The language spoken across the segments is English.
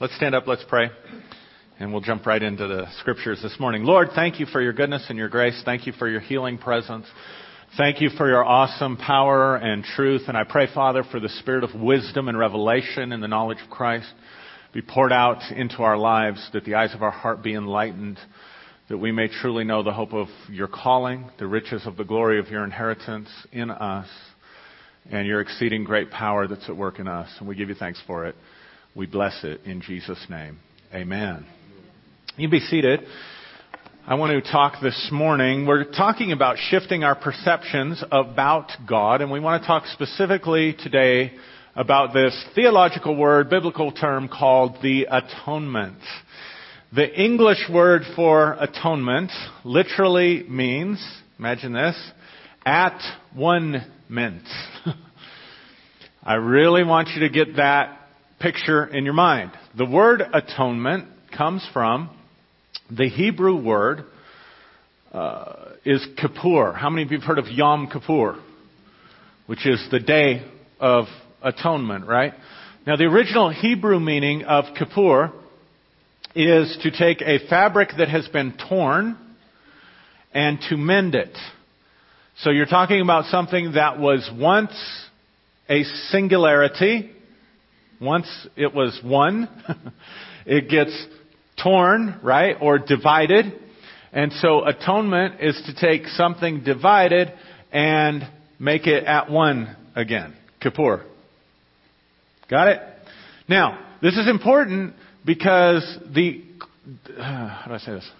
Let's stand up, let's pray, and we'll jump right into the scriptures this morning. Lord, thank you for your goodness and your grace. Thank you for your healing presence. Thank you for your awesome power and truth. And I pray, Father, for the spirit of wisdom and revelation and the knowledge of Christ be poured out into our lives, that the eyes of our heart be enlightened, that we may truly know the hope of your calling, the riches of the glory of your inheritance in us, and your exceeding great power that's at work in us. And we give you thanks for it. We bless it in Jesus' name. Amen. You be seated. I want to talk this morning. We're talking about shifting our perceptions about God, and we want to talk specifically today about this theological word, biblical term called the atonement. The English word for atonement literally means, imagine this, at one ment. I really want you to get that picture in your mind. The word atonement comes from the Hebrew word uh, is Kippur. How many of you have heard of Yom Kippur? Which is the day of atonement, right? Now the original Hebrew meaning of Kippur is to take a fabric that has been torn and to mend it. So you're talking about something that was once a singularity, once it was one, it gets torn, right, or divided. And so atonement is to take something divided and make it at one again. Kippur. Got it? Now, this is important because the, uh, how do I say this?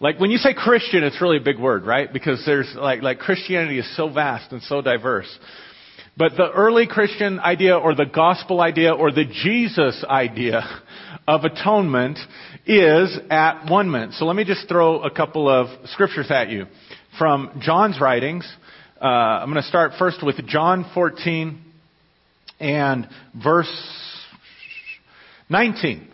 Like when you say Christian, it's really a big word, right? Because there's like, like Christianity is so vast and so diverse. But the early Christian idea or the gospel idea or the Jesus idea of atonement is at one ment. So let me just throw a couple of scriptures at you from John's writings. Uh, I'm going to start first with John 14 and verse 19.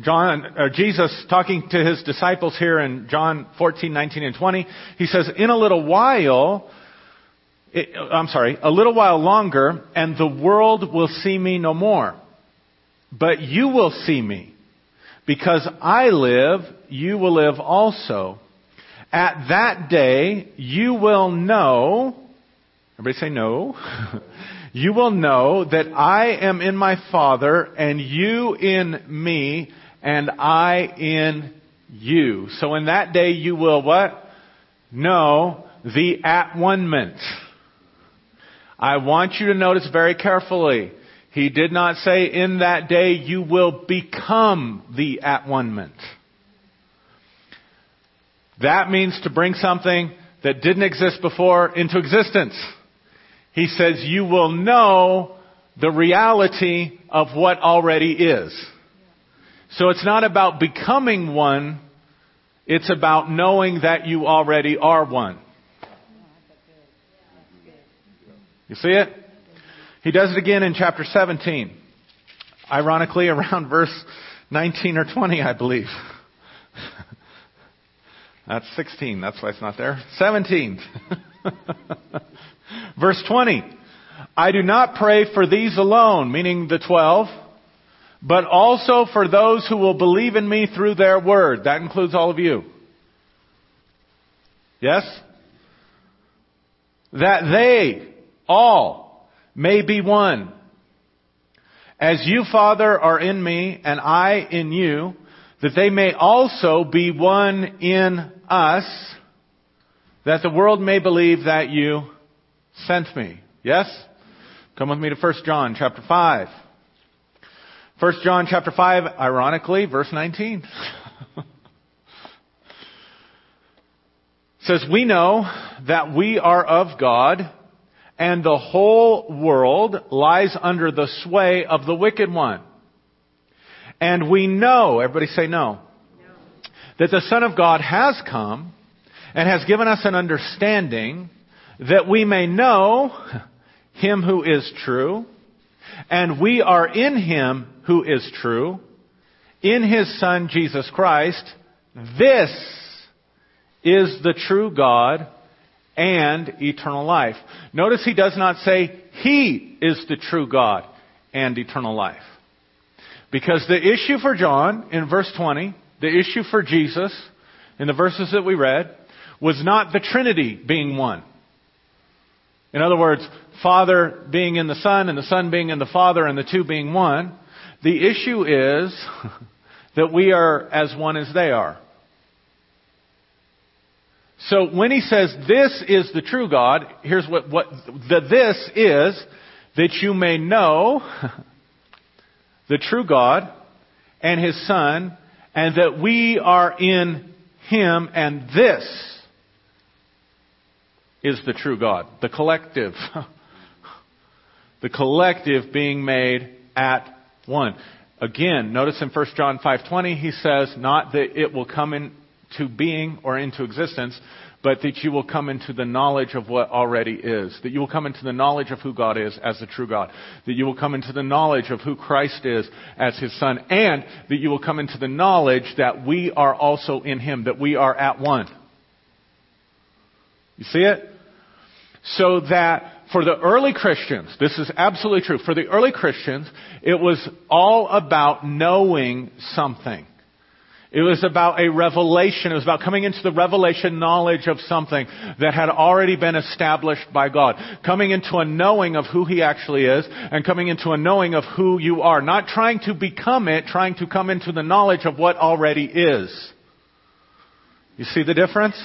John, or Jesus talking to his disciples here in John 14, 19, and 20, he says, In a little while, I'm sorry, a little while longer, and the world will see me no more. But you will see me. Because I live, you will live also. At that day, you will know, everybody say no. you will know that I am in my Father, and you in me, and I in you. So in that day you will what? Know the at one ment. I want you to notice very carefully. He did not say in that day you will become the at one ment. That means to bring something that didn't exist before into existence. He says you will know the reality of what already is. So it's not about becoming one, it's about knowing that you already are one. You see it? He does it again in chapter 17. Ironically, around verse 19 or 20, I believe. That's 16. That's why it's not there. 17. verse 20. I do not pray for these alone, meaning the 12, but also for those who will believe in me through their word. That includes all of you. Yes? That they all may be one. As you, Father, are in me and I in you, that they may also be one in us, that the world may believe that you sent me. Yes? Come with me to 1 John chapter 5. 1 John chapter 5, ironically, verse 19. says, We know that we are of God and the whole world lies under the sway of the wicked one. And we know, everybody say no, no, that the Son of God has come and has given us an understanding that we may know Him who is true, and we are in Him who is true, in His Son Jesus Christ. This is the true God and eternal life. Notice he does not say he is the true God and eternal life. Because the issue for John in verse 20, the issue for Jesus in the verses that we read, was not the Trinity being one. In other words, Father being in the Son and the Son being in the Father and the two being one. The issue is that we are as one as they are. So when he says this is the true God, here's what, what the this is that you may know the true God and his Son and that we are in him and this is the true God. The collective. the collective being made at one. Again, notice in 1 John 5:20 he says not that it will come into being or into existence, but that you will come into the knowledge of what already is. That you will come into the knowledge of who God is as the true God. That you will come into the knowledge of who Christ is as His Son. And that you will come into the knowledge that we are also in Him. That we are at one. You see it? So that for the early Christians, this is absolutely true. For the early Christians, it was all about knowing something. It was about a revelation. It was about coming into the revelation knowledge of something that had already been established by God. Coming into a knowing of who He actually is and coming into a knowing of who you are. Not trying to become it, trying to come into the knowledge of what already is. You see the difference?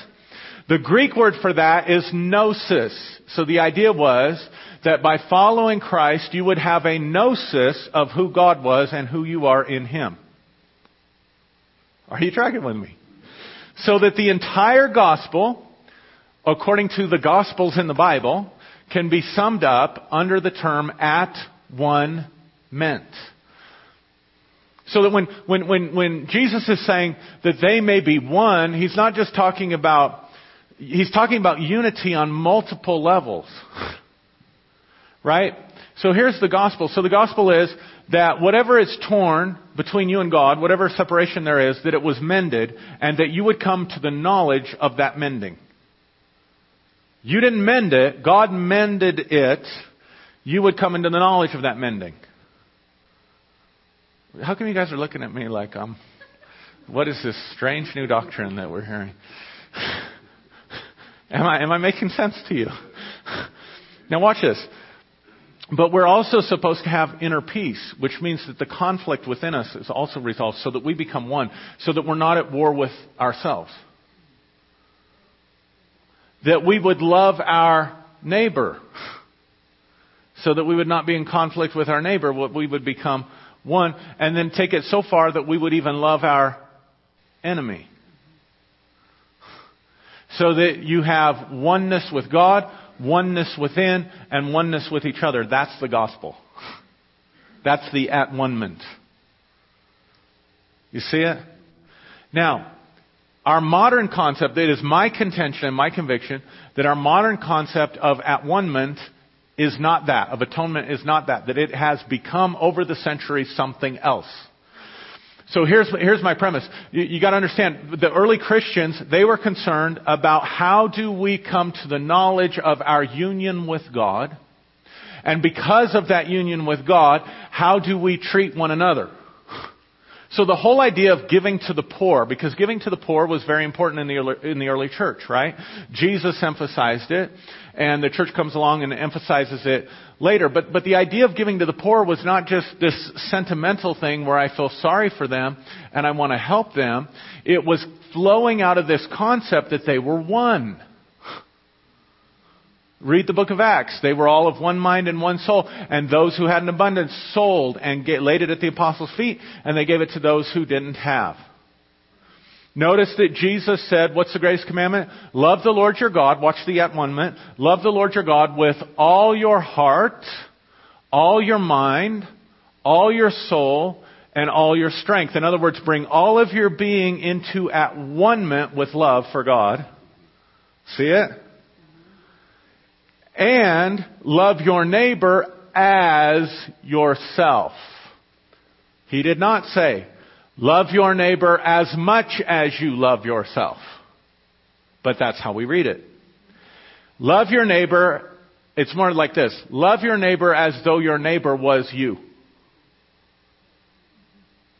The Greek word for that is gnosis. So the idea was that by following Christ, you would have a gnosis of who God was and who you are in Him. Are you tracking with me? So that the entire gospel, according to the gospels in the Bible, can be summed up under the term at one ment. So that when, when, when, when Jesus is saying that they may be one, he's not just talking about he's talking about unity on multiple levels. Right? So here's the gospel. So the gospel is that whatever is torn between you and God, whatever separation there is, that it was mended, and that you would come to the knowledge of that mending. You didn't mend it, God mended it. You would come into the knowledge of that mending. How come you guys are looking at me like, um, what is this strange new doctrine that we're hearing? Am I, am I making sense to you? Now watch this. But we're also supposed to have inner peace, which means that the conflict within us is also resolved so that we become one, so that we're not at war with ourselves. That we would love our neighbor, so that we would not be in conflict with our neighbor, but we would become one, and then take it so far that we would even love our enemy so that you have oneness with God, oneness within, and oneness with each other. That's the gospel. That's the at one-ment. You see it? Now, our modern concept, it is my contention and my conviction that our modern concept of at one-ment is not that, of atonement is not that, that it has become over the centuries something else. So here's, here's my premise. You, you gotta understand, the early Christians, they were concerned about how do we come to the knowledge of our union with God, and because of that union with God, how do we treat one another? So the whole idea of giving to the poor, because giving to the poor was very important in the early, in the early church, right? Jesus emphasized it, and the church comes along and emphasizes it later. But, but the idea of giving to the poor was not just this sentimental thing where I feel sorry for them and I want to help them. It was flowing out of this concept that they were one. Read the book of Acts. They were all of one mind and one soul. And those who had an abundance sold and get, laid it at the apostles' feet, and they gave it to those who didn't have. Notice that Jesus said, what's the greatest commandment? Love the Lord your God. Watch the at one ment. Love the Lord your God with all your heart, all your mind, all your soul, and all your strength. In other words, bring all of your being into at one ment with love for God. See it? And love your neighbor as yourself. He did not say, Love your neighbor as much as you love yourself. But that's how we read it. Love your neighbor, it's more like this. Love your neighbor as though your neighbor was you.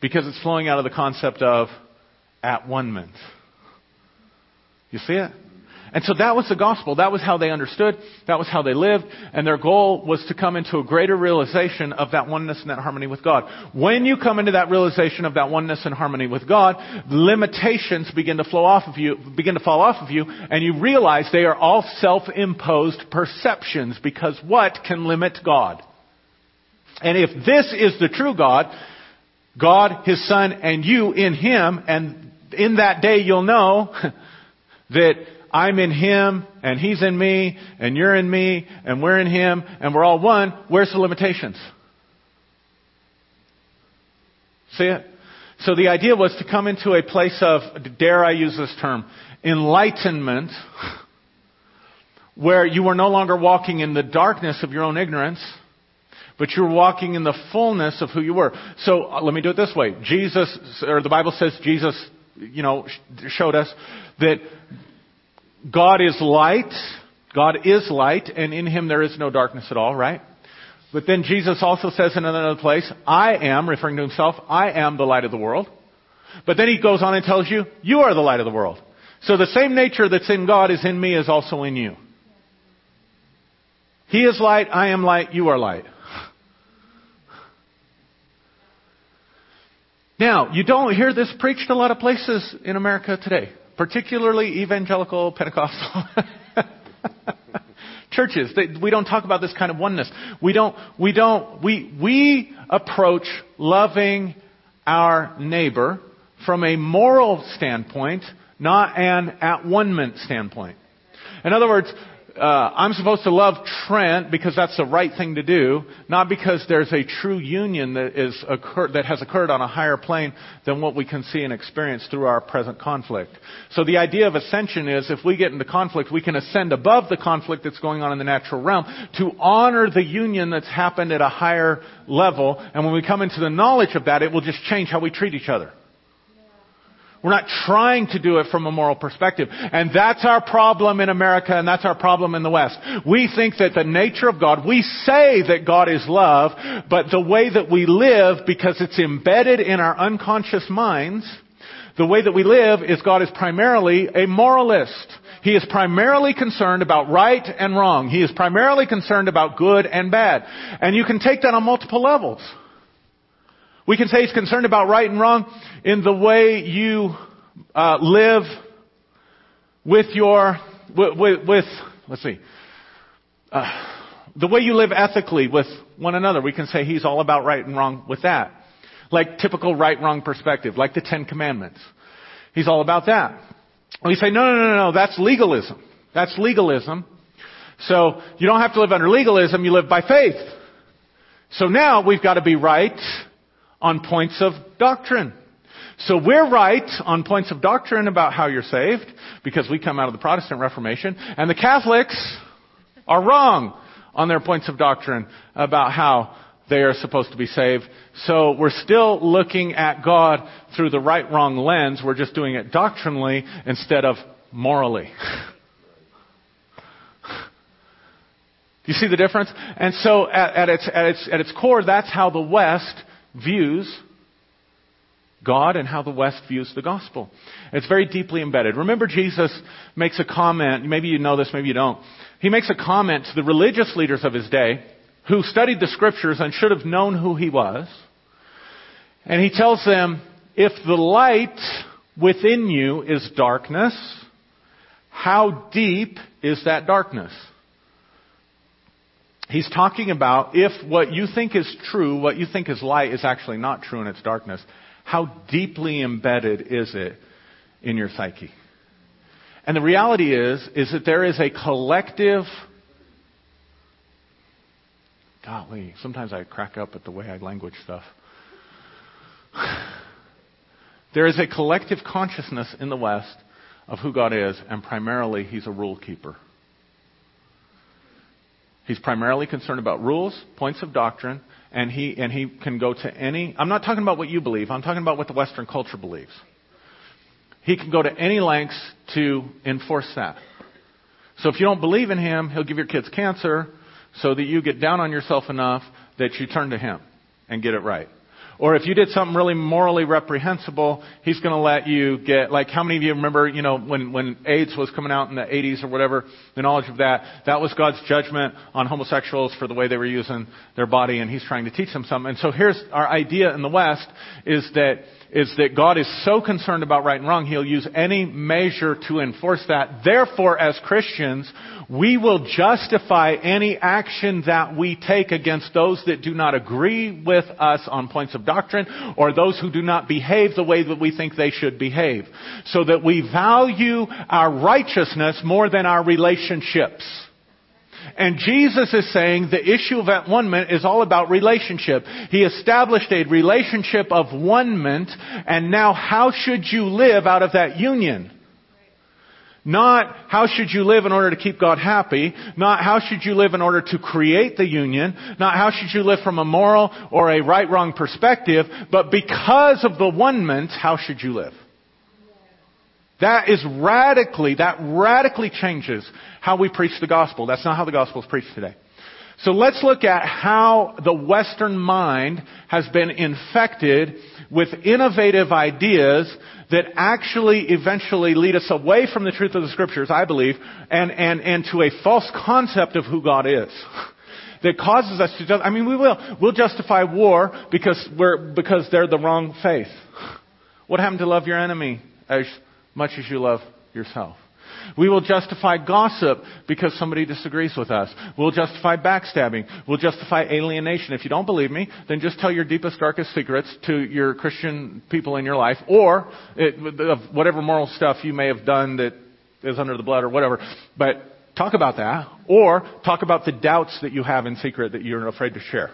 Because it's flowing out of the concept of at one ment. You see it? And so that was the gospel. That was how they understood. That was how they lived. And their goal was to come into a greater realization of that oneness and that harmony with God. When you come into that realization of that oneness and harmony with God, limitations begin to flow off of you, begin to fall off of you, and you realize they are all self-imposed perceptions because what can limit God? And if this is the true God, God, His Son, and you in Him, and in that day you'll know that I'm in Him, and He's in me, and you're in me, and we're in Him, and we're all one, where's the limitations? See it? So the idea was to come into a place of, dare I use this term, enlightenment, where you were no longer walking in the darkness of your own ignorance, but you're walking in the fullness of who you were. So uh, let me do it this way. Jesus, or the Bible says Jesus, you know, showed us that God is light. God is light, and in him there is no darkness at all, right? But then Jesus also says in another place, I am, referring to himself, I am the light of the world. But then he goes on and tells you, you are the light of the world. So the same nature that's in God is in me is also in you. He is light, I am light, you are light. Now, you don't hear this preached a lot of places in America today particularly evangelical Pentecostal churches. They, we don't talk about this kind of oneness. We don't, we don't, we, we approach loving our neighbor from a moral standpoint, not an at one standpoint. In other words, uh, I'm supposed to love Trent because that's the right thing to do, not because there's a true union that is occur- that has occurred on a higher plane than what we can see and experience through our present conflict. So the idea of ascension is if we get into conflict, we can ascend above the conflict that's going on in the natural realm to honor the union that's happened at a higher level. And when we come into the knowledge of that, it will just change how we treat each other. We're not trying to do it from a moral perspective. And that's our problem in America and that's our problem in the West. We think that the nature of God, we say that God is love, but the way that we live, because it's embedded in our unconscious minds, the way that we live is God is primarily a moralist. He is primarily concerned about right and wrong. He is primarily concerned about good and bad. And you can take that on multiple levels. We can say he's concerned about right and wrong in the way you uh, live with your, with, with let's see, uh, the way you live ethically with one another. We can say he's all about right and wrong with that. Like typical right wrong perspective, like the Ten Commandments. He's all about that. We say, no, no, no, no, that's legalism. That's legalism. So you don't have to live under legalism, you live by faith. So now we've got to be right on points of doctrine. So we're right on points of doctrine about how you're saved because we come out of the Protestant Reformation and the Catholics are wrong on their points of doctrine about how they are supposed to be saved. So we're still looking at God through the right wrong lens. We're just doing it doctrinally instead of morally. You see the difference? And so at, at, its, at, its, at its core, that's how the West views God and how the West views the gospel. It's very deeply embedded. Remember, Jesus makes a comment, maybe you know this, maybe you don't. He makes a comment to the religious leaders of his day who studied the scriptures and should have known who he was. And he tells them, if the light within you is darkness, how deep is that darkness? He's talking about if what you think is true, what you think is light, is actually not true and it's darkness, how deeply embedded is it in your psyche? And the reality is, is that there is a collective. Golly, sometimes I crack up at the way I language stuff. There is a collective consciousness in the West of who God is, and primarily He's a rule keeper. He's primarily concerned about rules, points of doctrine, and he, and he can go to any. I'm not talking about what you believe, I'm talking about what the Western culture believes. He can go to any lengths to enforce that. So if you don't believe in him, he'll give your kids cancer so that you get down on yourself enough that you turn to him and get it right. Or if you did something really morally reprehensible, he's going to let you get, like how many of you remember, you know, when, when AIDS was coming out in the 80s or whatever, the knowledge of that, that was God's judgment on homosexuals for the way they were using their body and he's trying to teach them something. And so here's our idea in the West is that is that God is so concerned about right and wrong, He'll use any measure to enforce that. Therefore, as Christians, we will justify any action that we take against those that do not agree with us on points of doctrine or those who do not behave the way that we think they should behave. So that we value our righteousness more than our relationships. And Jesus is saying the issue of at-one-ment is all about relationship. He established a relationship of one-ment, and now how should you live out of that union? Not how should you live in order to keep God happy, not how should you live in order to create the union, not how should you live from a moral or a right-wrong perspective, but because of the one-ment, how should you live? That is radically, that radically changes how we preach the gospel. That's not how the gospel is preached today. So let's look at how the Western mind has been infected with innovative ideas that actually eventually lead us away from the truth of the scriptures, I believe, and, and, and to a false concept of who God is. That causes us to, just, I mean, we will, we'll justify war because we're, because they're the wrong faith. What happened to love your enemy as much as you love yourself. We will justify gossip because somebody disagrees with us. We'll justify backstabbing. We'll justify alienation. If you don't believe me, then just tell your deepest, darkest secrets to your Christian people in your life or it, whatever moral stuff you may have done that is under the blood or whatever. But talk about that. Or talk about the doubts that you have in secret that you're afraid to share.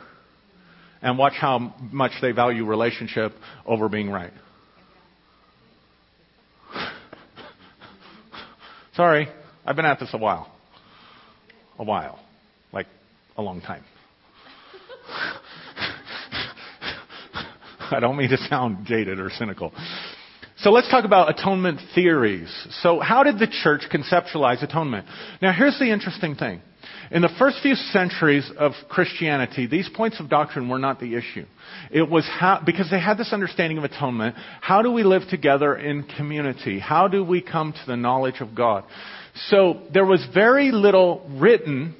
And watch how much they value relationship over being right. Sorry, I've been at this a while. A while. Like a long time. I don't mean to sound jaded or cynical. So let's talk about atonement theories. So how did the church conceptualize atonement? Now here's the interesting thing. In the first few centuries of Christianity, these points of doctrine were not the issue. It was how, because they had this understanding of atonement, how do we live together in community? How do we come to the knowledge of God? So there was very little written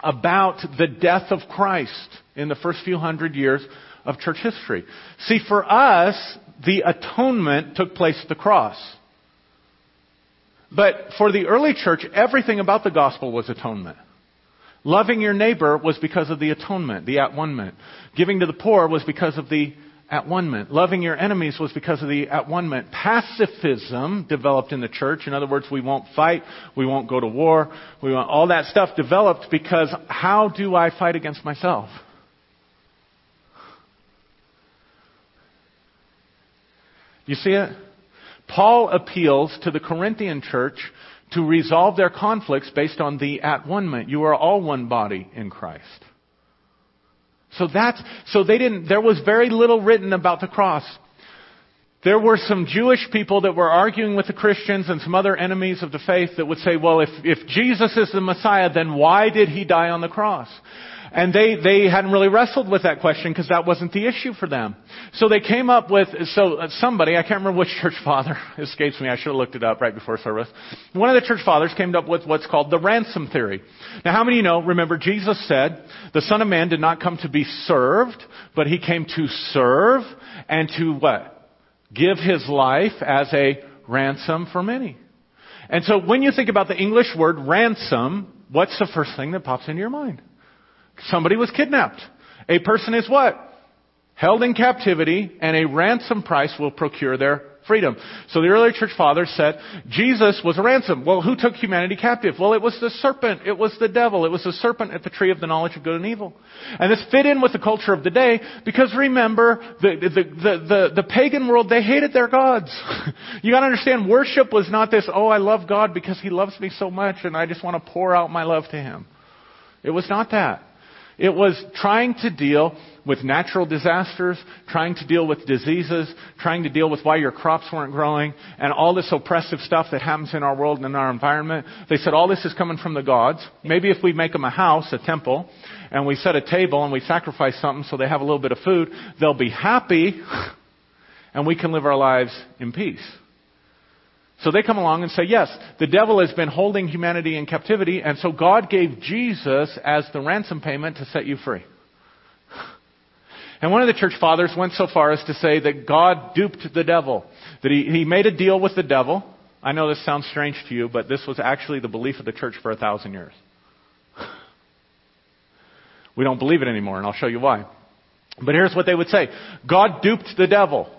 about the death of Christ in the first few hundred years of church history. See, for us, the atonement took place at the cross. But for the early church, everything about the gospel was atonement. Loving your neighbor was because of the atonement, the at-one-ment. Giving to the poor was because of the at-one-ment. Loving your enemies was because of the at-one-ment. Pacifism developed in the church. In other words, we won't fight, we won't go to war, we want all that stuff developed because how do I fight against myself? You see it? Paul appeals to the Corinthian church to resolve their conflicts based on the at one ment. You are all one body in Christ. So that's, so they didn't, there was very little written about the cross. There were some Jewish people that were arguing with the Christians and some other enemies of the faith that would say, well, if, if Jesus is the Messiah, then why did he die on the cross? And they, they hadn't really wrestled with that question because that wasn't the issue for them. So they came up with, so uh, somebody, I can't remember which church father, escapes me, I should have looked it up right before service. One of the church fathers came up with what's called the ransom theory. Now how many of you know, remember Jesus said, the Son of Man did not come to be served, but he came to serve and to what? Give his life as a ransom for many. And so when you think about the English word ransom, what's the first thing that pops into your mind? Somebody was kidnapped. A person is what? Held in captivity, and a ransom price will procure their freedom. So the early church fathers said Jesus was a ransom. Well, who took humanity captive? Well, it was the serpent. It was the devil. It was the serpent at the tree of the knowledge of good and evil. And this fit in with the culture of the day because remember, the, the, the, the, the pagan world, they hated their gods. you gotta understand, worship was not this, oh, I love God because He loves me so much and I just want to pour out my love to Him. It was not that. It was trying to deal with natural disasters, trying to deal with diseases, trying to deal with why your crops weren't growing, and all this oppressive stuff that happens in our world and in our environment. They said all this is coming from the gods. Maybe if we make them a house, a temple, and we set a table and we sacrifice something so they have a little bit of food, they'll be happy, and we can live our lives in peace. So they come along and say, yes, the devil has been holding humanity in captivity, and so God gave Jesus as the ransom payment to set you free. And one of the church fathers went so far as to say that God duped the devil, that he, he made a deal with the devil. I know this sounds strange to you, but this was actually the belief of the church for a thousand years. We don't believe it anymore, and I'll show you why. But here's what they would say God duped the devil.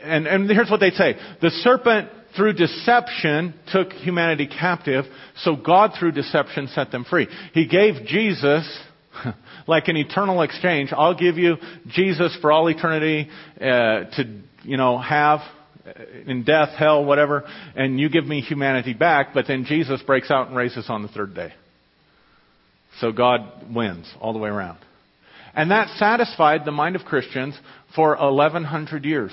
And, and here's what they'd say The serpent through deception took humanity captive, so God through deception set them free. He gave Jesus like an eternal exchange. I'll give you Jesus for all eternity uh, to, you know, have in death, hell, whatever, and you give me humanity back, but then Jesus breaks out and raises on the third day. So God wins all the way around. And that satisfied the mind of Christians for 1100 years.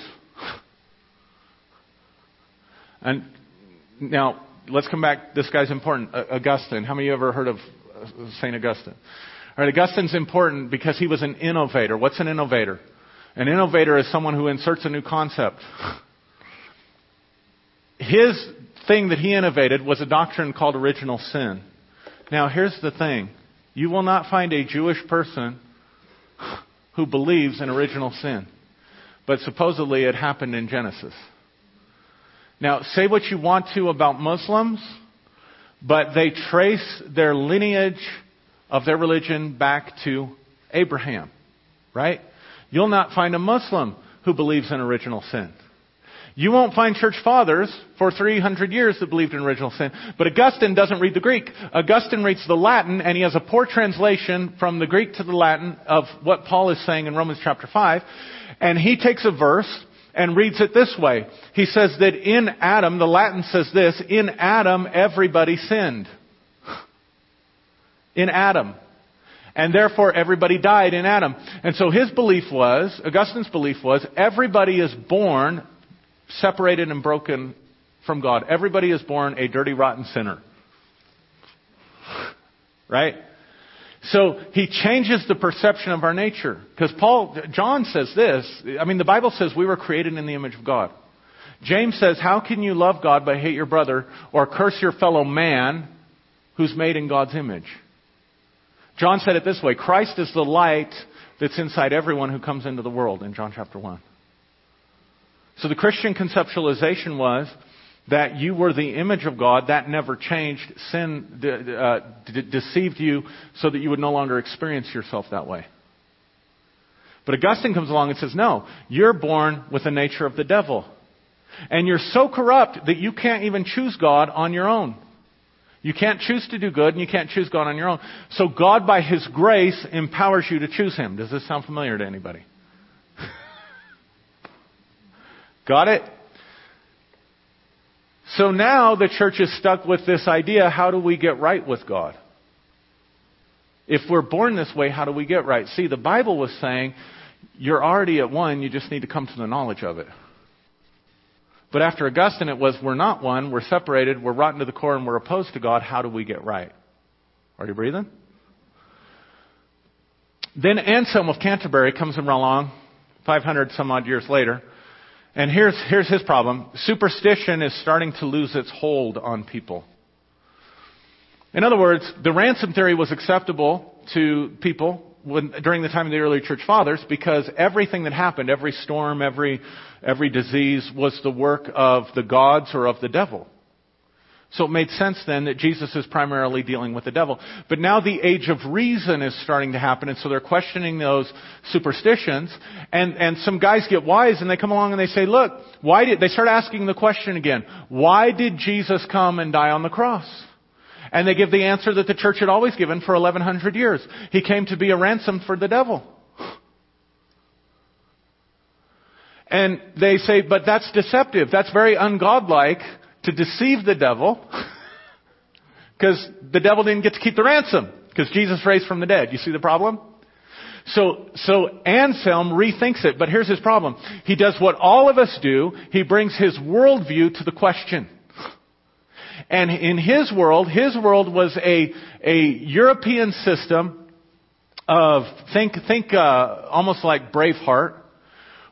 And now, let's come back. This guy's important. Augustine. How many of you ever heard of uh, St. Augustine? All right, Augustine's important because he was an innovator. What's an innovator? An innovator is someone who inserts a new concept. His thing that he innovated was a doctrine called original sin. Now, here's the thing you will not find a Jewish person who believes in original sin. But supposedly it happened in Genesis. Now, say what you want to about Muslims, but they trace their lineage of their religion back to Abraham, right? You'll not find a Muslim who believes in original sin. You won't find church fathers for 300 years that believed in original sin. But Augustine doesn't read the Greek. Augustine reads the Latin, and he has a poor translation from the Greek to the Latin of what Paul is saying in Romans chapter 5. And he takes a verse and reads it this way. He says that in Adam, the Latin says this, in Adam everybody sinned. In Adam. And therefore everybody died in Adam. And so his belief was, Augustine's belief was, everybody is born separated and broken from God. Everybody is born a dirty, rotten sinner. Right? So he changes the perception of our nature. Because Paul, John says this. I mean, the Bible says we were created in the image of God. James says, How can you love God but hate your brother or curse your fellow man who's made in God's image? John said it this way Christ is the light that's inside everyone who comes into the world in John chapter 1. So the Christian conceptualization was that you were the image of God. That never changed. Sin de- uh, de- deceived you so that you would no longer experience yourself that way. But Augustine comes along and says, no, you're born with the nature of the devil. And you're so corrupt that you can't even choose God on your own. You can't choose to do good and you can't choose God on your own. So God, by His grace, empowers you to choose Him. Does this sound familiar to anybody? Got it? So now the church is stuck with this idea how do we get right with God? If we're born this way, how do we get right? See, the Bible was saying you're already at one, you just need to come to the knowledge of it. But after Augustine, it was we're not one, we're separated, we're rotten to the core, and we're opposed to God. How do we get right? Are you breathing? Then Anselm of Canterbury comes along, 500 some odd years later, and here's, here's his problem. Superstition is starting to lose its hold on people. In other words, the ransom theory was acceptable to people when, during the time of the early church fathers because everything that happened, every storm, every, every disease, was the work of the gods or of the devil. So it made sense then that Jesus is primarily dealing with the devil. But now the age of reason is starting to happen, and so they're questioning those superstitions. And, and some guys get wise and they come along and they say, look, why did, they start asking the question again, why did Jesus come and die on the cross? And they give the answer that the church had always given for 1100 years. He came to be a ransom for the devil. And they say, but that's deceptive. That's very ungodlike to deceive the devil because the devil didn't get to keep the ransom because Jesus raised from the dead. You see the problem? So, so Anselm rethinks it, but here's his problem. He does what all of us do. He brings his worldview to the question. And in his world, his world was a, a European system of, think, think, uh, almost like Braveheart,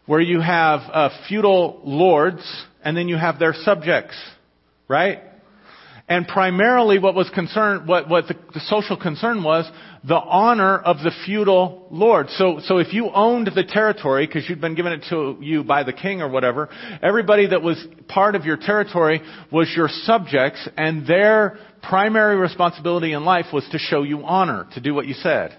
where you have, uh, feudal lords, and then you have their subjects, right? And primarily what was concerned, what, what the, the, social concern was, the honor of the feudal lord. So, so if you owned the territory, because you'd been given it to you by the king or whatever, everybody that was part of your territory was your subjects, and their primary responsibility in life was to show you honor, to do what you said.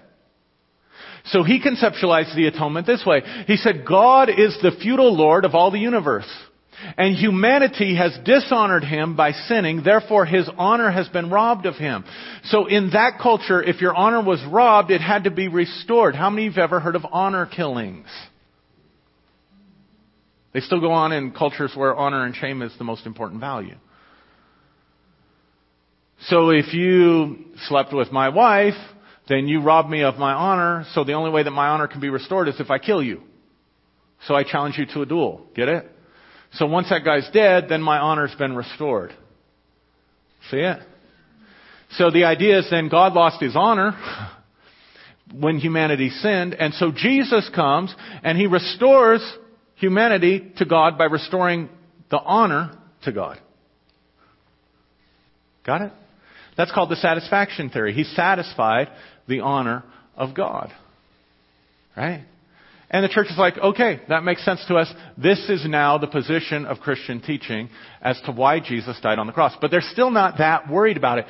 So he conceptualized the atonement this way. He said, God is the feudal lord of all the universe. And humanity has dishonored him by sinning, therefore his honor has been robbed of him. So in that culture, if your honor was robbed, it had to be restored. How many of you have ever heard of honor killings? They still go on in cultures where honor and shame is the most important value. So if you slept with my wife, then you robbed me of my honor, so the only way that my honor can be restored is if I kill you. So I challenge you to a duel. Get it? So once that guy's dead, then my honor's been restored. See it? So the idea is then God lost his honor when humanity sinned, and so Jesus comes and he restores humanity to God by restoring the honor to God. Got it? That's called the satisfaction theory. He satisfied the honor of God. Right? And the church is like, okay, that makes sense to us. This is now the position of Christian teaching as to why Jesus died on the cross. But they're still not that worried about it.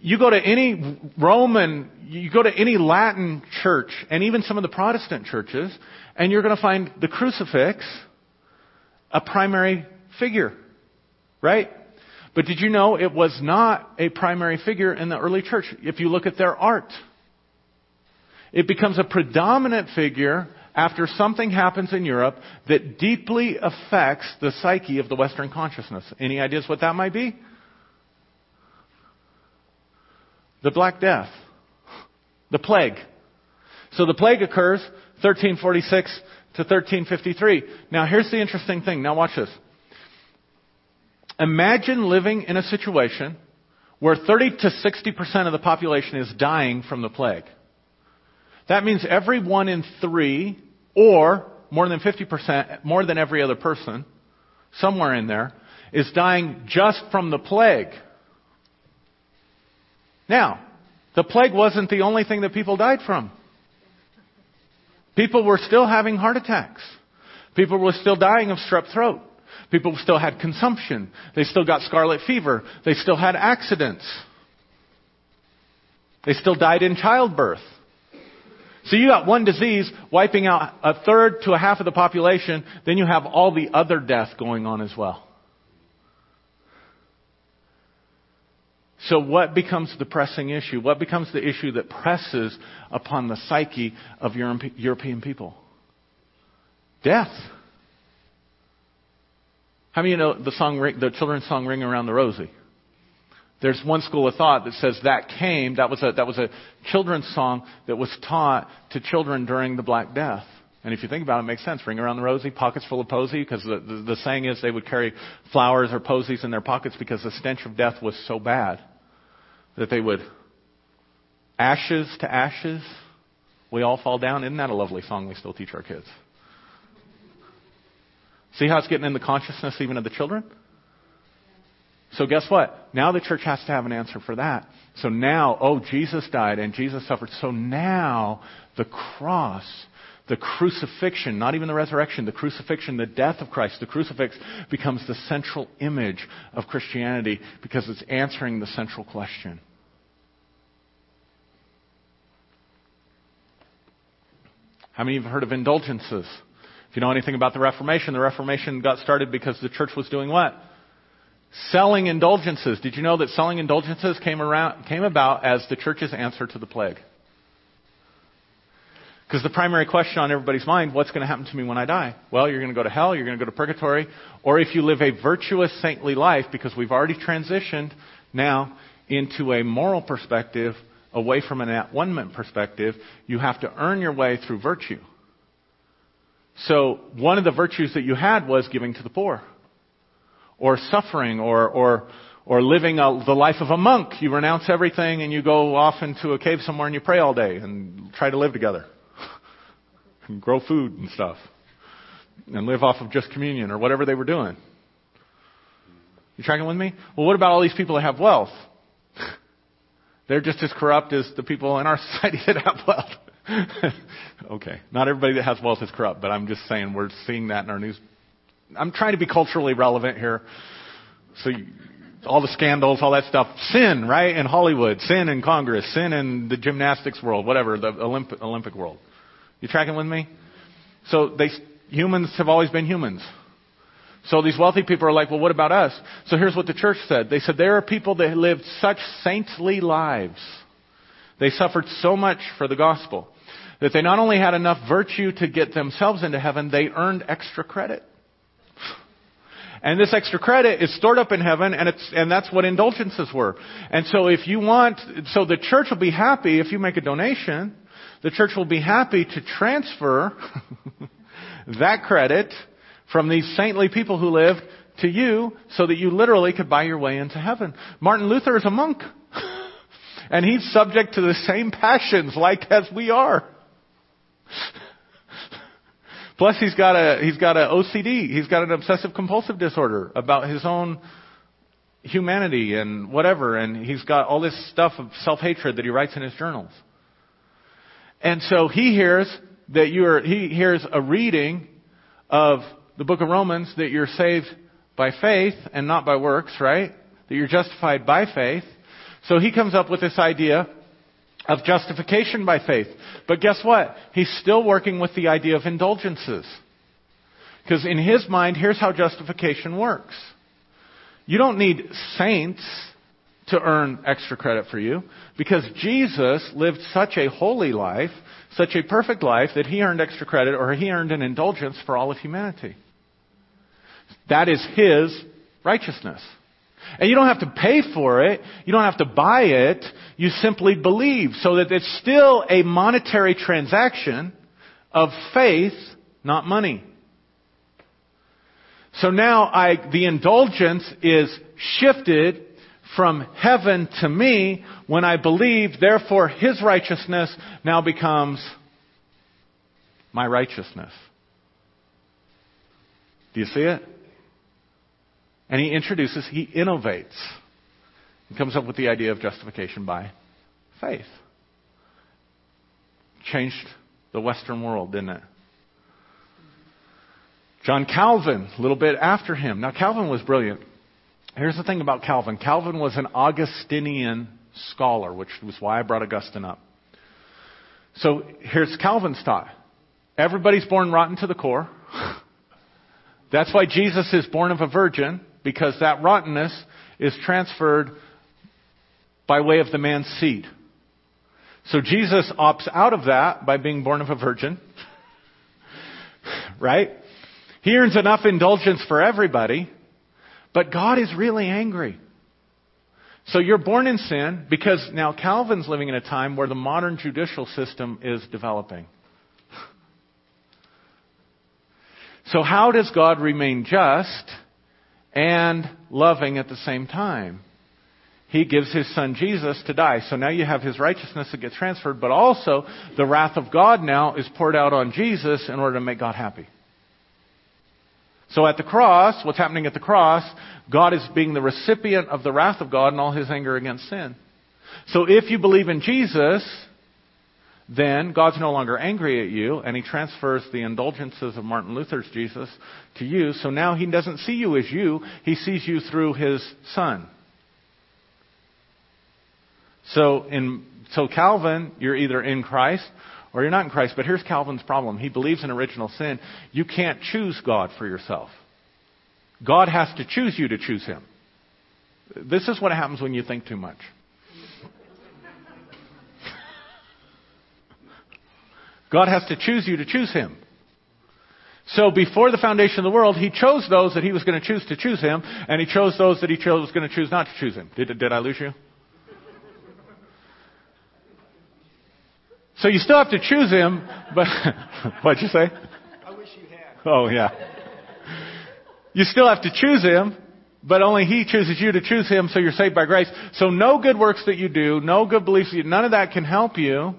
You go to any Roman, you go to any Latin church, and even some of the Protestant churches, and you're going to find the crucifix a primary figure. Right? But did you know it was not a primary figure in the early church? If you look at their art, it becomes a predominant figure after something happens in Europe that deeply affects the psyche of the Western consciousness. Any ideas what that might be? The Black Death. The plague. So the plague occurs 1346 to 1353. Now here's the interesting thing. Now watch this. Imagine living in a situation where 30 to 60% of the population is dying from the plague. That means every one in three, or more than 50%, more than every other person, somewhere in there, is dying just from the plague. Now, the plague wasn't the only thing that people died from. People were still having heart attacks. People were still dying of strep throat. People still had consumption. They still got scarlet fever. They still had accidents. They still died in childbirth. So you got one disease wiping out a third to a half of the population, then you have all the other death going on as well. So what becomes the pressing issue? What becomes the issue that presses upon the psyche of your European people? Death. How many of you know the song, the children's song "Ring Around the Rosie"? There's one school of thought that says that came, that was a, that was a children's song that was taught to children during the Black Death. And if you think about it, it makes sense. Ring around the rosy, pockets full of posy, because the, the, the saying is they would carry flowers or posies in their pockets because the stench of death was so bad that they would ashes to ashes, we all fall down. Isn't that a lovely song we still teach our kids? See how it's getting in the consciousness even of the children? So guess what? Now the church has to have an answer for that. So now, oh, Jesus died and Jesus suffered. So now the cross, the crucifixion, not even the resurrection, the crucifixion, the death of Christ, the crucifix becomes the central image of Christianity because it's answering the central question. How many of you have heard of indulgences? If you know anything about the Reformation, the Reformation got started because the church was doing what? Selling indulgences. Did you know that selling indulgences came around, came about as the church's answer to the plague? Because the primary question on everybody's mind, what's going to happen to me when I die? Well, you're going to go to hell, you're going to go to purgatory, or if you live a virtuous, saintly life, because we've already transitioned now into a moral perspective, away from an at one perspective, you have to earn your way through virtue. So one of the virtues that you had was giving to the poor, or suffering, or or or living a, the life of a monk. You renounce everything and you go off into a cave somewhere and you pray all day and try to live together, and grow food and stuff, and live off of just communion or whatever they were doing. You tracking with me? Well, what about all these people that have wealth? They're just as corrupt as the people in our society that have wealth. okay, not everybody that has wealth is corrupt, but I'm just saying we're seeing that in our news. I'm trying to be culturally relevant here. So all the scandals, all that stuff, sin, right? In Hollywood, sin in Congress, sin in the gymnastics world, whatever, the Olympic, Olympic world. You tracking with me? So they, humans have always been humans. So these wealthy people are like, well, what about us? So here's what the church said. They said there are people that lived such saintly lives. They suffered so much for the gospel that they not only had enough virtue to get themselves into heaven, they earned extra credit. And this extra credit is stored up in heaven, and it's, and that's what indulgences were. And so if you want, so the church will be happy if you make a donation. The church will be happy to transfer that credit from these saintly people who lived to you so that you literally could buy your way into heaven. Martin Luther is a monk. and he's subject to the same passions like as we are. Plus he's got a, he's got a OCD. He's got an obsessive compulsive disorder about his own humanity and whatever. And he's got all this stuff of self-hatred that he writes in his journals. And so he hears that you're, he hears a reading of the book of Romans that you're saved by faith and not by works, right? That you're justified by faith. So he comes up with this idea of justification by faith. But guess what? He's still working with the idea of indulgences. Because in his mind, here's how justification works. You don't need saints to earn extra credit for you because Jesus lived such a holy life, such a perfect life that he earned extra credit or he earned an indulgence for all of humanity. That is His righteousness. And you don't have to pay for it. You don't have to buy it. You simply believe. So that it's still a monetary transaction of faith, not money. So now I, the indulgence is shifted from heaven to me when I believe, therefore his righteousness now becomes my righteousness. Do you see it? And he introduces, he innovates. He comes up with the idea of justification by faith. Changed the Western world, didn't it? John Calvin, a little bit after him. Now, Calvin was brilliant. Here's the thing about Calvin Calvin was an Augustinian scholar, which was why I brought Augustine up. So here's Calvin's thought everybody's born rotten to the core. That's why Jesus is born of a virgin because that rottenness is transferred by way of the man's seed. So Jesus opts out of that by being born of a virgin. right? He earns enough indulgence for everybody, but God is really angry. So you're born in sin because now Calvin's living in a time where the modern judicial system is developing. So how does God remain just and loving at the same time. He gives his son Jesus to die. So now you have his righteousness that gets transferred, but also the wrath of God now is poured out on Jesus in order to make God happy. So at the cross, what's happening at the cross, God is being the recipient of the wrath of God and all his anger against sin. So if you believe in Jesus, then God's no longer angry at you, and He transfers the indulgences of Martin Luther's Jesus to you. So now He doesn't see you as you, He sees you through His Son. So in so Calvin, you're either in Christ or you're not in Christ. But here's Calvin's problem. He believes in original sin. You can't choose God for yourself. God has to choose you to choose Him. This is what happens when you think too much. God has to choose you to choose Him. So before the foundation of the world, He chose those that He was going to choose to choose Him, and He chose those that He chose was going to choose not to choose Him. Did, did I lose you? So you still have to choose him, but what'd you say? I wish you had. Oh yeah. You still have to choose him, but only he chooses you to choose him, so you're saved by grace. So no good works that you do, no good beliefs, none of that can help you.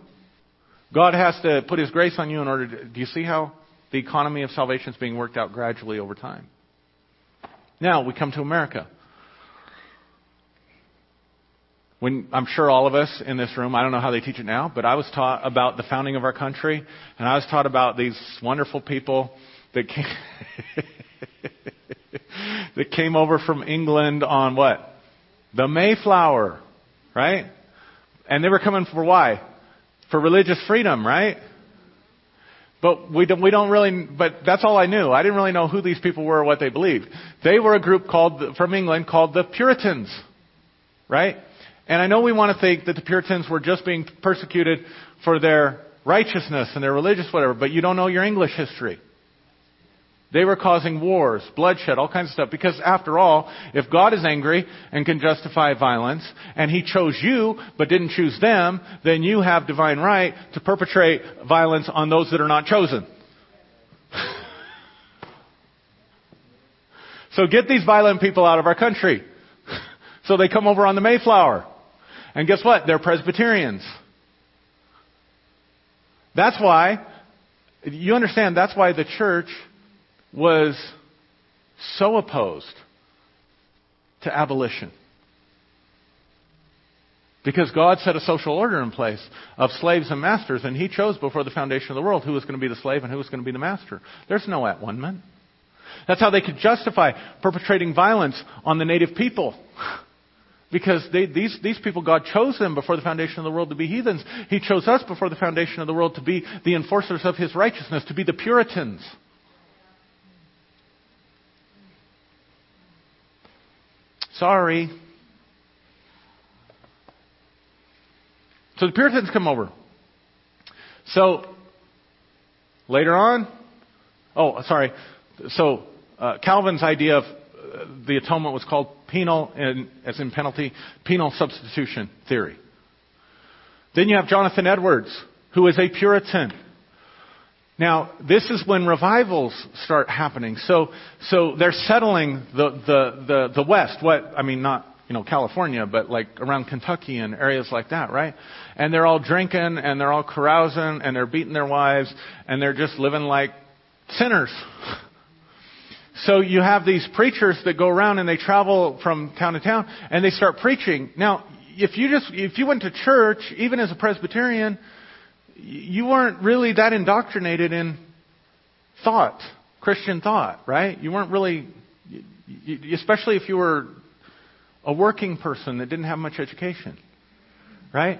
God has to put his grace on you in order to, do you see how the economy of salvation is being worked out gradually over time? Now we come to America. When I'm sure all of us in this room, I don't know how they teach it now, but I was taught about the founding of our country, and I was taught about these wonderful people that came, that came over from England on what? The Mayflower, right? And they were coming for why? For religious freedom, right? But we don't, we don't really, but that's all I knew. I didn't really know who these people were or what they believed. They were a group called, from England called the Puritans, right? And I know we want to think that the Puritans were just being persecuted for their righteousness and their religious whatever, but you don't know your English history. They were causing wars, bloodshed, all kinds of stuff. Because after all, if God is angry and can justify violence, and He chose you but didn't choose them, then you have divine right to perpetrate violence on those that are not chosen. so get these violent people out of our country. so they come over on the Mayflower. And guess what? They're Presbyterians. That's why, you understand, that's why the church was so opposed to abolition. Because God set a social order in place of slaves and masters, and He chose before the foundation of the world who was going to be the slave and who was going to be the master. There's no at one ment. That's how they could justify perpetrating violence on the native people. Because they, these, these people, God chose them before the foundation of the world to be heathens. He chose us before the foundation of the world to be the enforcers of His righteousness, to be the Puritans. Sorry. So the Puritans come over. So later on, oh, sorry. So uh, Calvin's idea of uh, the atonement was called penal, as in penalty, penal substitution theory. Then you have Jonathan Edwards, who is a Puritan. Now, this is when revivals start happening. So, so they're settling the, the, the, the West. What, I mean, not, you know, California, but like around Kentucky and areas like that, right? And they're all drinking and they're all carousing and they're beating their wives and they're just living like sinners. So you have these preachers that go around and they travel from town to town and they start preaching. Now, if you just, if you went to church, even as a Presbyterian, you weren't really that indoctrinated in thought, Christian thought, right? You weren't really, especially if you were a working person that didn't have much education, right?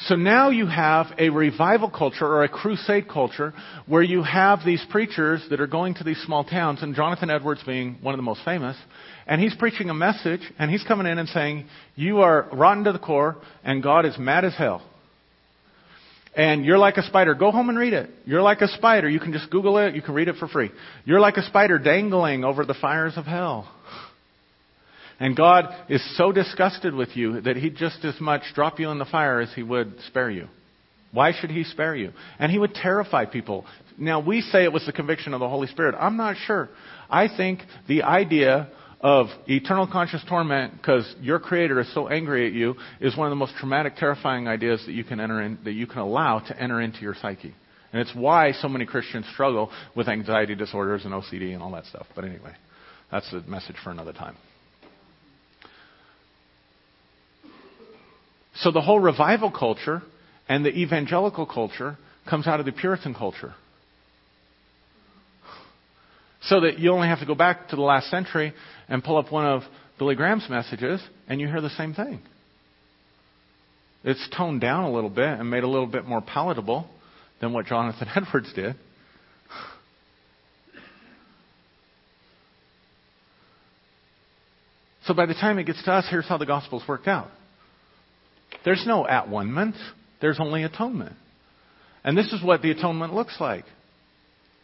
So now you have a revival culture or a crusade culture where you have these preachers that are going to these small towns, and Jonathan Edwards being one of the most famous, and he's preaching a message, and he's coming in and saying, You are rotten to the core, and God is mad as hell. And you're like a spider. Go home and read it. You're like a spider. You can just Google it. You can read it for free. You're like a spider dangling over the fires of hell. And God is so disgusted with you that He'd just as much drop you in the fire as He would spare you. Why should He spare you? And He would terrify people. Now, we say it was the conviction of the Holy Spirit. I'm not sure. I think the idea of eternal conscious torment because your creator is so angry at you is one of the most traumatic, terrifying ideas that you can enter in, that you can allow to enter into your psyche. And it's why so many Christians struggle with anxiety disorders and OCD and all that stuff. But anyway, that's a message for another time. So the whole revival culture and the evangelical culture comes out of the Puritan culture. So that you only have to go back to the last century and pull up one of Billy Graham's messages, and you hear the same thing. It's toned down a little bit and made a little bit more palatable than what Jonathan Edwards did. So by the time it gets to us, here's how the gospel's worked out. There's no at one there's only atonement. And this is what the atonement looks like.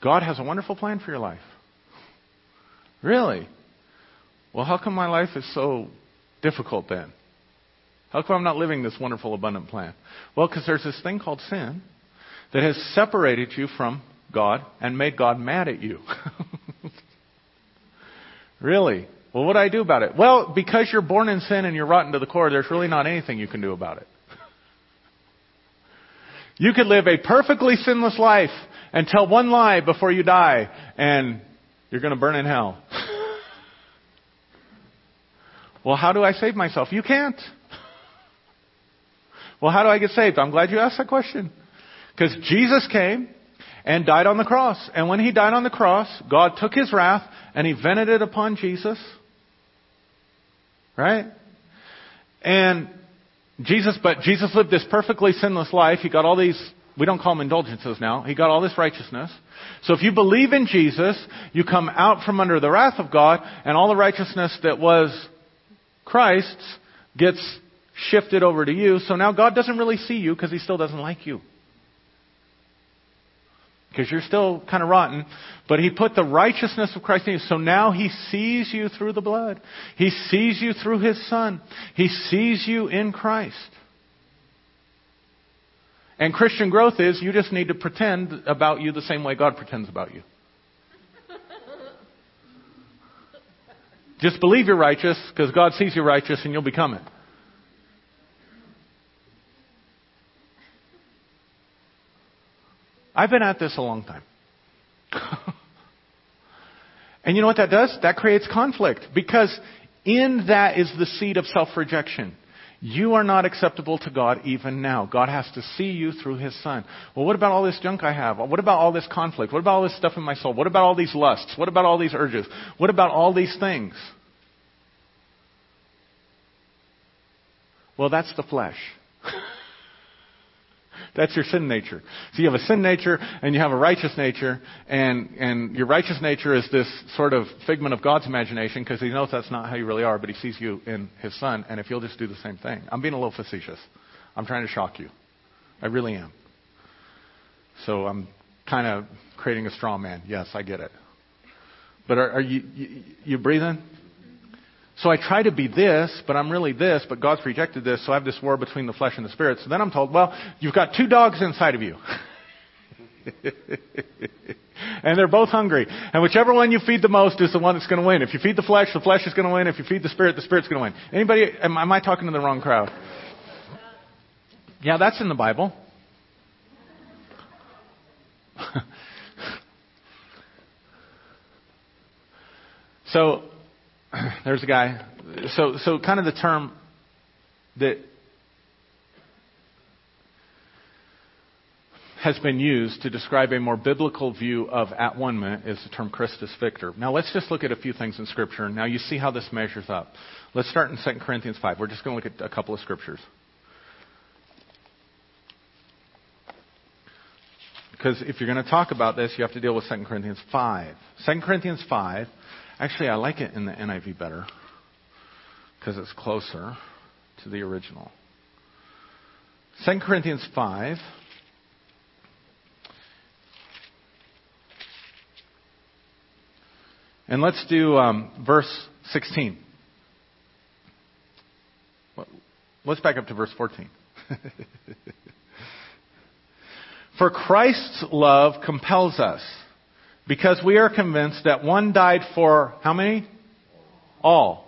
God has a wonderful plan for your life. Really? Well, how come my life is so difficult then? How come I'm not living this wonderful, abundant plan? Well, because there's this thing called sin, that has separated you from God and made God mad at you. really? Well, what do I do about it? Well, because you're born in sin and you're rotten to the core, there's really not anything you can do about it. You could live a perfectly sinless life and tell one lie before you die, and you're going to burn in hell. well, how do I save myself? You can't. Well, how do I get saved? I'm glad you asked that question. Because Jesus came and died on the cross. And when he died on the cross, God took his wrath and he vented it upon Jesus. Right? And Jesus, but Jesus lived this perfectly sinless life. He got all these, we don't call them indulgences now. He got all this righteousness. So if you believe in Jesus, you come out from under the wrath of God, and all the righteousness that was Christ's gets shifted over to you. So now God doesn't really see you because he still doesn't like you because you're still kind of rotten. But he put the righteousness of Christ in you. So now he sees you through the blood. He sees you through his son. He sees you in Christ. And Christian growth is you just need to pretend about you the same way God pretends about you. just believe you're righteous because God sees you righteous and you'll become it. I've been at this a long time. and you know what that does? That creates conflict because in that is the seed of self rejection. You are not acceptable to God even now. God has to see you through His Son. Well, what about all this junk I have? What about all this conflict? What about all this stuff in my soul? What about all these lusts? What about all these urges? What about all these things? Well, that's the flesh. That's your sin nature. So you have a sin nature and you have a righteous nature, and, and your righteous nature is this sort of figment of God's imagination because He knows that's not how you really are, but He sees you in His Son, and if you'll just do the same thing. I'm being a little facetious. I'm trying to shock you. I really am. So I'm kind of creating a straw man. Yes, I get it. But are, are you, you, you breathing? So I try to be this, but I'm really this, but God's rejected this, so I have this war between the flesh and the spirit. So then I'm told, well, you've got two dogs inside of you. and they're both hungry. And whichever one you feed the most is the one that's going to win. If you feed the flesh, the flesh is going to win. If you feed the spirit, the spirit's going to win. Anybody, am, am I talking to the wrong crowd? Yeah, that's in the Bible. so there's a guy. So, so kind of the term that has been used to describe a more biblical view of at one ment is the term Christus Victor. Now let's just look at a few things in Scripture. Now you see how this measures up. Let's start in 2 Corinthians 5. We're just going to look at a couple of Scriptures. Because if you're going to talk about this, you have to deal with 2 Corinthians 5. 2 Corinthians 5 Actually, I like it in the NIV better because it's closer to the original. 2 Corinthians 5. And let's do um, verse 16. Let's back up to verse 14. For Christ's love compels us because we are convinced that one died for how many? All.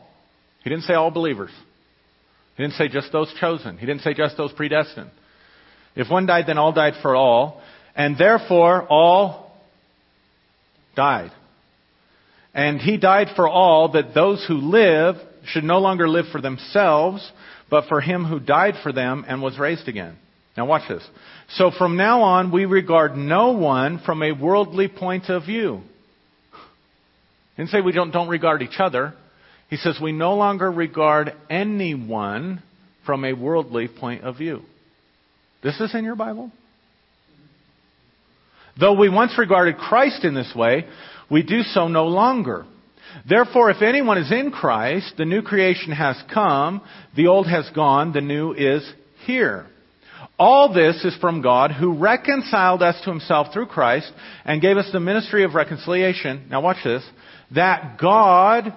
He didn't say all believers. He didn't say just those chosen. He didn't say just those predestined. If one died, then all died for all. And therefore, all died. And he died for all that those who live should no longer live for themselves, but for him who died for them and was raised again. Now watch this. So from now on, we regard no one from a worldly point of view. Didn't say we don't, don't regard each other. He says we no longer regard anyone from a worldly point of view. This is in your Bible? Though we once regarded Christ in this way, we do so no longer. Therefore, if anyone is in Christ, the new creation has come, the old has gone, the new is here. All this is from God who reconciled us to himself through Christ and gave us the ministry of reconciliation. Now watch this. That God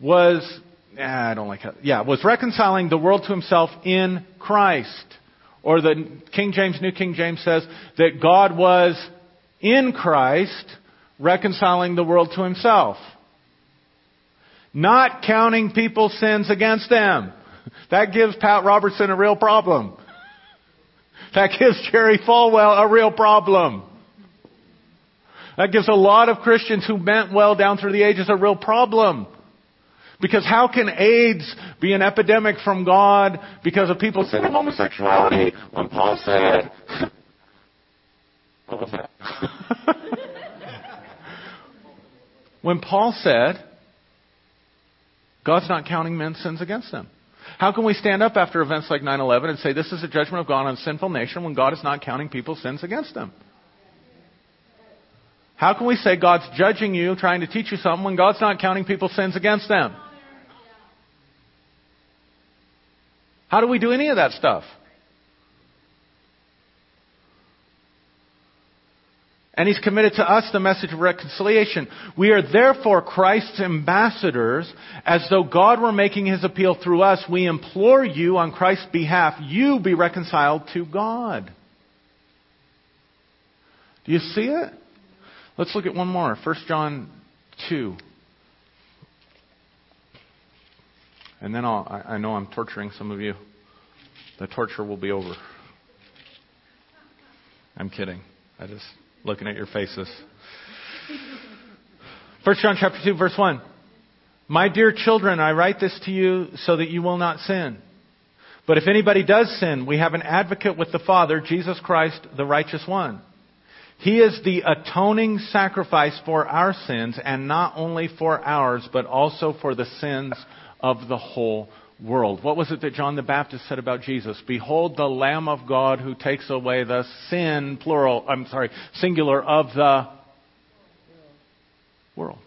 was, I don't like it. Yeah, was reconciling the world to himself in Christ, Or the King James, New King James says that God was in Christ reconciling the world to himself. Not counting people's sins against them. That gives Pat Robertson a real problem. That gives Jerry Falwell a real problem. That gives a lot of Christians who meant well down through the ages a real problem. Because how can AIDS be an epidemic from God because of people sin of homosexuality when Paul said, what was that? when Paul said, God's not counting men's sins against them. How can we stand up after events like 9-11 and say this is a judgment of God on a sinful nation when God is not counting people's sins against them? How can we say God's judging you, trying to teach you something when God's not counting people's sins against them? How do we do any of that stuff? And he's committed to us the message of reconciliation. We are therefore Christ's ambassadors, as though God were making his appeal through us. We implore you on Christ's behalf, you be reconciled to God. Do you see it? Let's look at one more. 1 John 2. And then I'll, I, I know I'm torturing some of you. The torture will be over. I'm kidding. I just looking at your faces. 1 John chapter 2 verse 1. My dear children, I write this to you so that you will not sin. But if anybody does sin, we have an advocate with the Father, Jesus Christ, the righteous one. He is the atoning sacrifice for our sins, and not only for ours, but also for the sins of the whole world. What was it that John the Baptist said about Jesus? Behold the Lamb of God who takes away the sin, plural, I'm sorry, singular, of the world.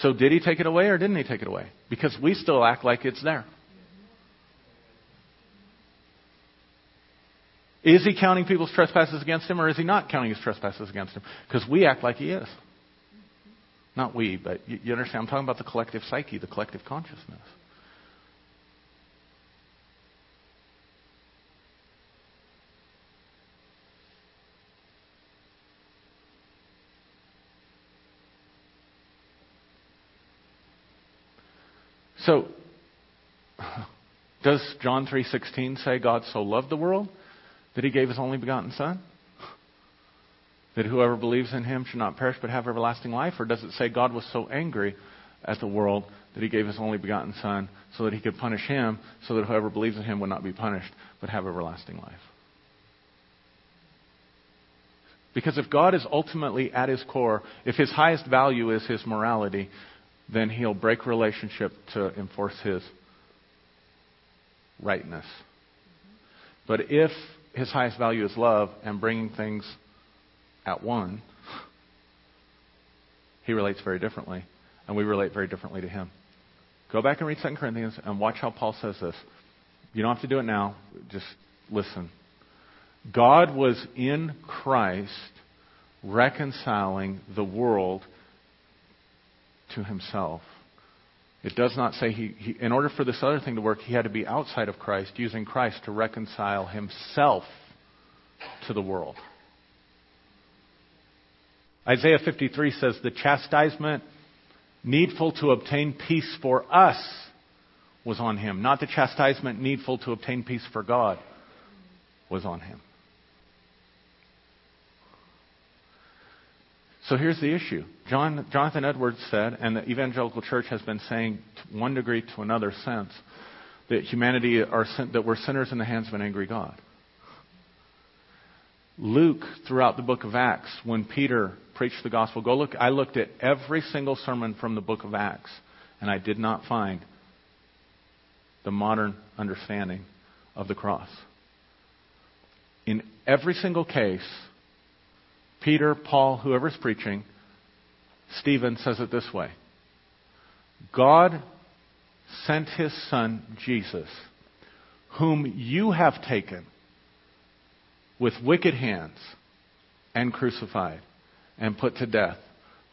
So did he take it away or didn't he take it away? Because we still act like it's there. Is he counting people's trespasses against him or is he not counting his trespasses against him? Because we act like he is. Not we, but you, you understand? I'm talking about the collective psyche, the collective consciousness. So, does John 3:16 say God so loved the world that he gave his only begotten son? That whoever believes in him should not perish but have everlasting life? Or does it say God was so angry at the world that he gave his only begotten son so that he could punish him so that whoever believes in him would not be punished but have everlasting life? Because if God is ultimately at his core, if his highest value is his morality, then he'll break relationship to enforce his rightness. But if his highest value is love and bringing things at one, he relates very differently, and we relate very differently to him. Go back and read 2 Corinthians and watch how Paul says this. You don't have to do it now, just listen. God was in Christ reconciling the world to himself. It does not say he, he, in order for this other thing to work, he had to be outside of Christ, using Christ to reconcile himself to the world. Isaiah 53 says, The chastisement needful to obtain peace for us was on him, not the chastisement needful to obtain peace for God was on him. So here's the issue. John, Jonathan Edwards said, and the evangelical church has been saying to one degree to another since, that humanity are that we're sinners in the hands of an angry God. Luke, throughout the book of Acts, when Peter preached the gospel, go look. I looked at every single sermon from the book of Acts, and I did not find the modern understanding of the cross. In every single case, Peter, Paul, whoever's preaching, Stephen says it this way God sent his son, Jesus, whom you have taken with wicked hands and crucified and put to death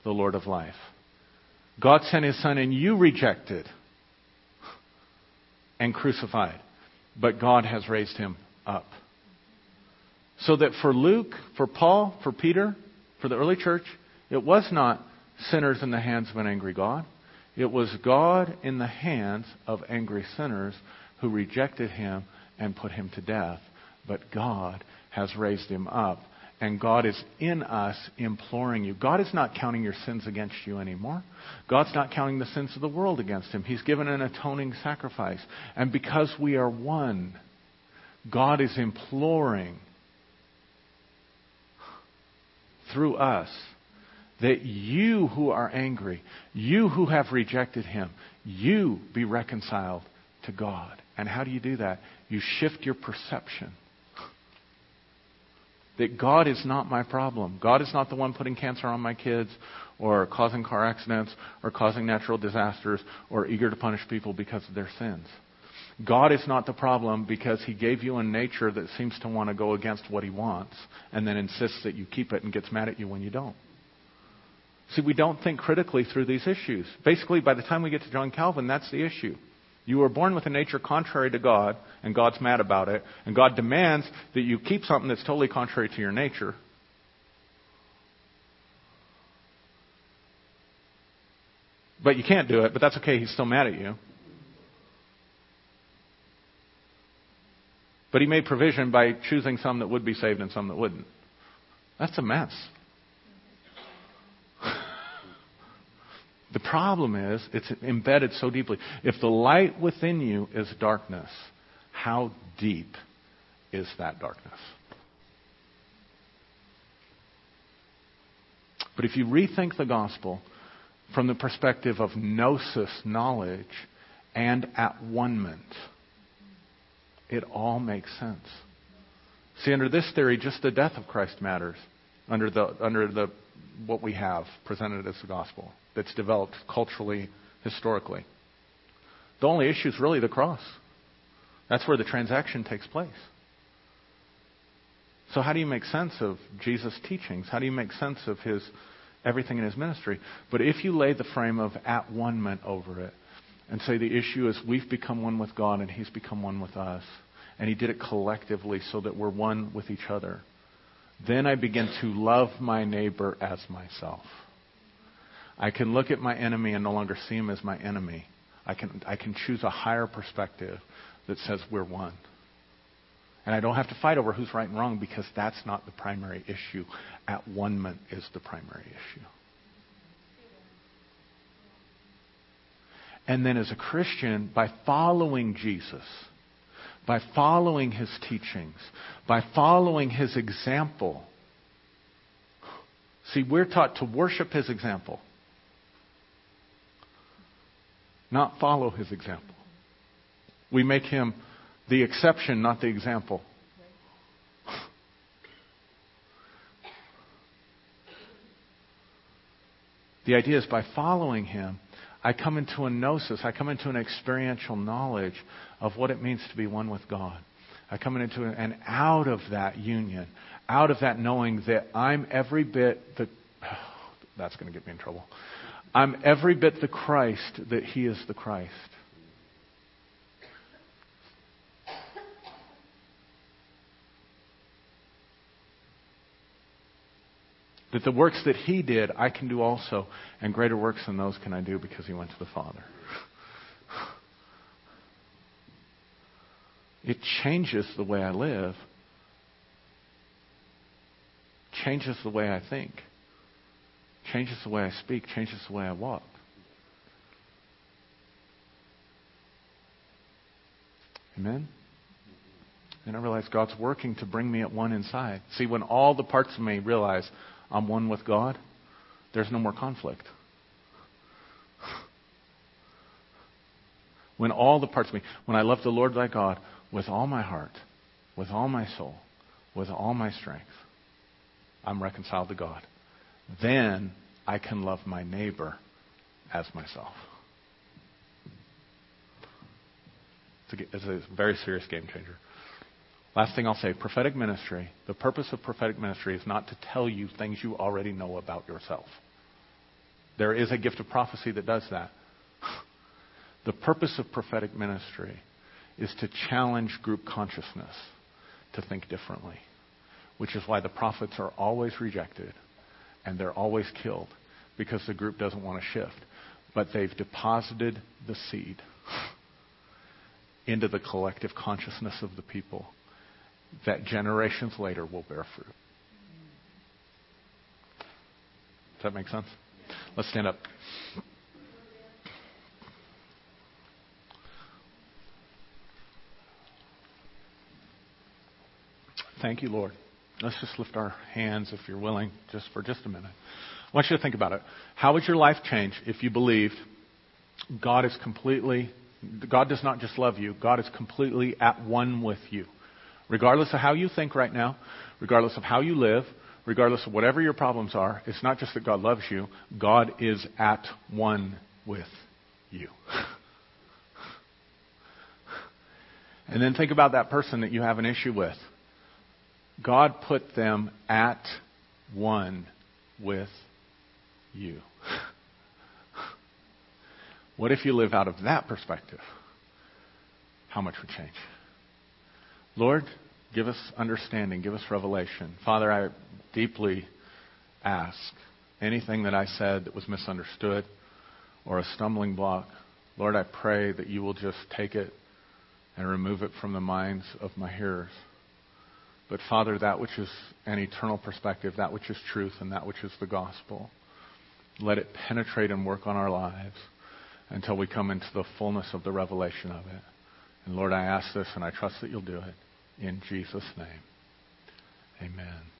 the Lord of life. God sent his son and you rejected and crucified. but God has raised him up. So that for Luke, for Paul, for Peter, for the early church, it was not sinners in the hands of an angry God. It was God in the hands of angry sinners who rejected him and put him to death. But God has raised him up. And God is in us imploring you. God is not counting your sins against you anymore. God's not counting the sins of the world against him. He's given an atoning sacrifice. And because we are one, God is imploring through us that you who are angry, you who have rejected him, you be reconciled to God. And how do you do that? You shift your perception. That God is not my problem. God is not the one putting cancer on my kids or causing car accidents or causing natural disasters or eager to punish people because of their sins. God is not the problem because He gave you a nature that seems to want to go against what He wants and then insists that you keep it and gets mad at you when you don't. See, we don't think critically through these issues. Basically, by the time we get to John Calvin, that's the issue. You were born with a nature contrary to God, and God's mad about it, and God demands that you keep something that's totally contrary to your nature. But you can't do it, but that's okay, He's still mad at you. But He made provision by choosing some that would be saved and some that wouldn't. That's a mess. The problem is, it's embedded so deeply. If the light within you is darkness, how deep is that darkness? But if you rethink the gospel from the perspective of gnosis, knowledge, and at one it all makes sense. See, under this theory, just the death of Christ matters. Under the under the what we have presented as the gospel that's developed culturally, historically. The only issue is really the cross. That's where the transaction takes place. So how do you make sense of Jesus' teachings? How do you make sense of his everything in his ministry? But if you lay the frame of at one ment over it and say the issue is we've become one with God and he's become one with us, and he did it collectively so that we're one with each other, then I begin to love my neighbor as myself. I can look at my enemy and no longer see him as my enemy. I can, I can choose a higher perspective that says we're one. And I don't have to fight over who's right and wrong because that's not the primary issue. At one ment is the primary issue. And then as a Christian, by following Jesus, by following his teachings, by following his example, see, we're taught to worship his example not follow his example. We make him the exception, not the example. The idea is by following him, I come into a gnosis, I come into an experiential knowledge of what it means to be one with God. I come into and out of that union, out of that knowing that I'm every bit the that's going to get me in trouble. I'm every bit the Christ that He is the Christ. That the works that He did, I can do also, and greater works than those can I do because He went to the Father. It changes the way I live, changes the way I think changes the way I speak, changes the way I walk. Amen? And I realize God's working to bring me at one inside. See, when all the parts of me realize I'm one with God, there's no more conflict. When all the parts of me, when I love the Lord thy God with all my heart, with all my soul, with all my strength, I'm reconciled to God then I can love my neighbor as myself. It's a, very serious game changer. Last thing I'll say prophetic ministry, the purpose of prophetic ministry is not to tell you things you already know about yourself. There is a gift of prophecy that does that. The purpose of prophetic ministry is to challenge group consciousness to think differently, which is why the prophets are always rejected and they're always killed because the group doesn't want to shift. But they've deposited the seed into the collective consciousness of the people that generations later will bear fruit. Does that make sense? Let's stand up. Thank you, Lord. Let's just lift our hands, if you're willing, just for just a minute. I want you to think about it. How would your life change if you believed God is completely, God does not just love you, God is completely at one with you? Regardless of how you think right now, regardless of how you live, regardless of whatever your problems are, it's not just that God loves you, God is at one with you. and then think about that person that you have an issue with. God put them at one with you. what if you live out of that perspective? How much would change? Lord, give us understanding, give us revelation. Father, I deeply ask anything that I said that was misunderstood or a stumbling block, Lord, I pray that you will just take it and remove it from the minds of my hearers. But Father, that which is an eternal perspective, that which is truth, and that which is the gospel, let it penetrate and work on our lives until we come into the fullness of the revelation of it. And Lord, I ask this and I trust that you'll do it. In Jesus' name, amen.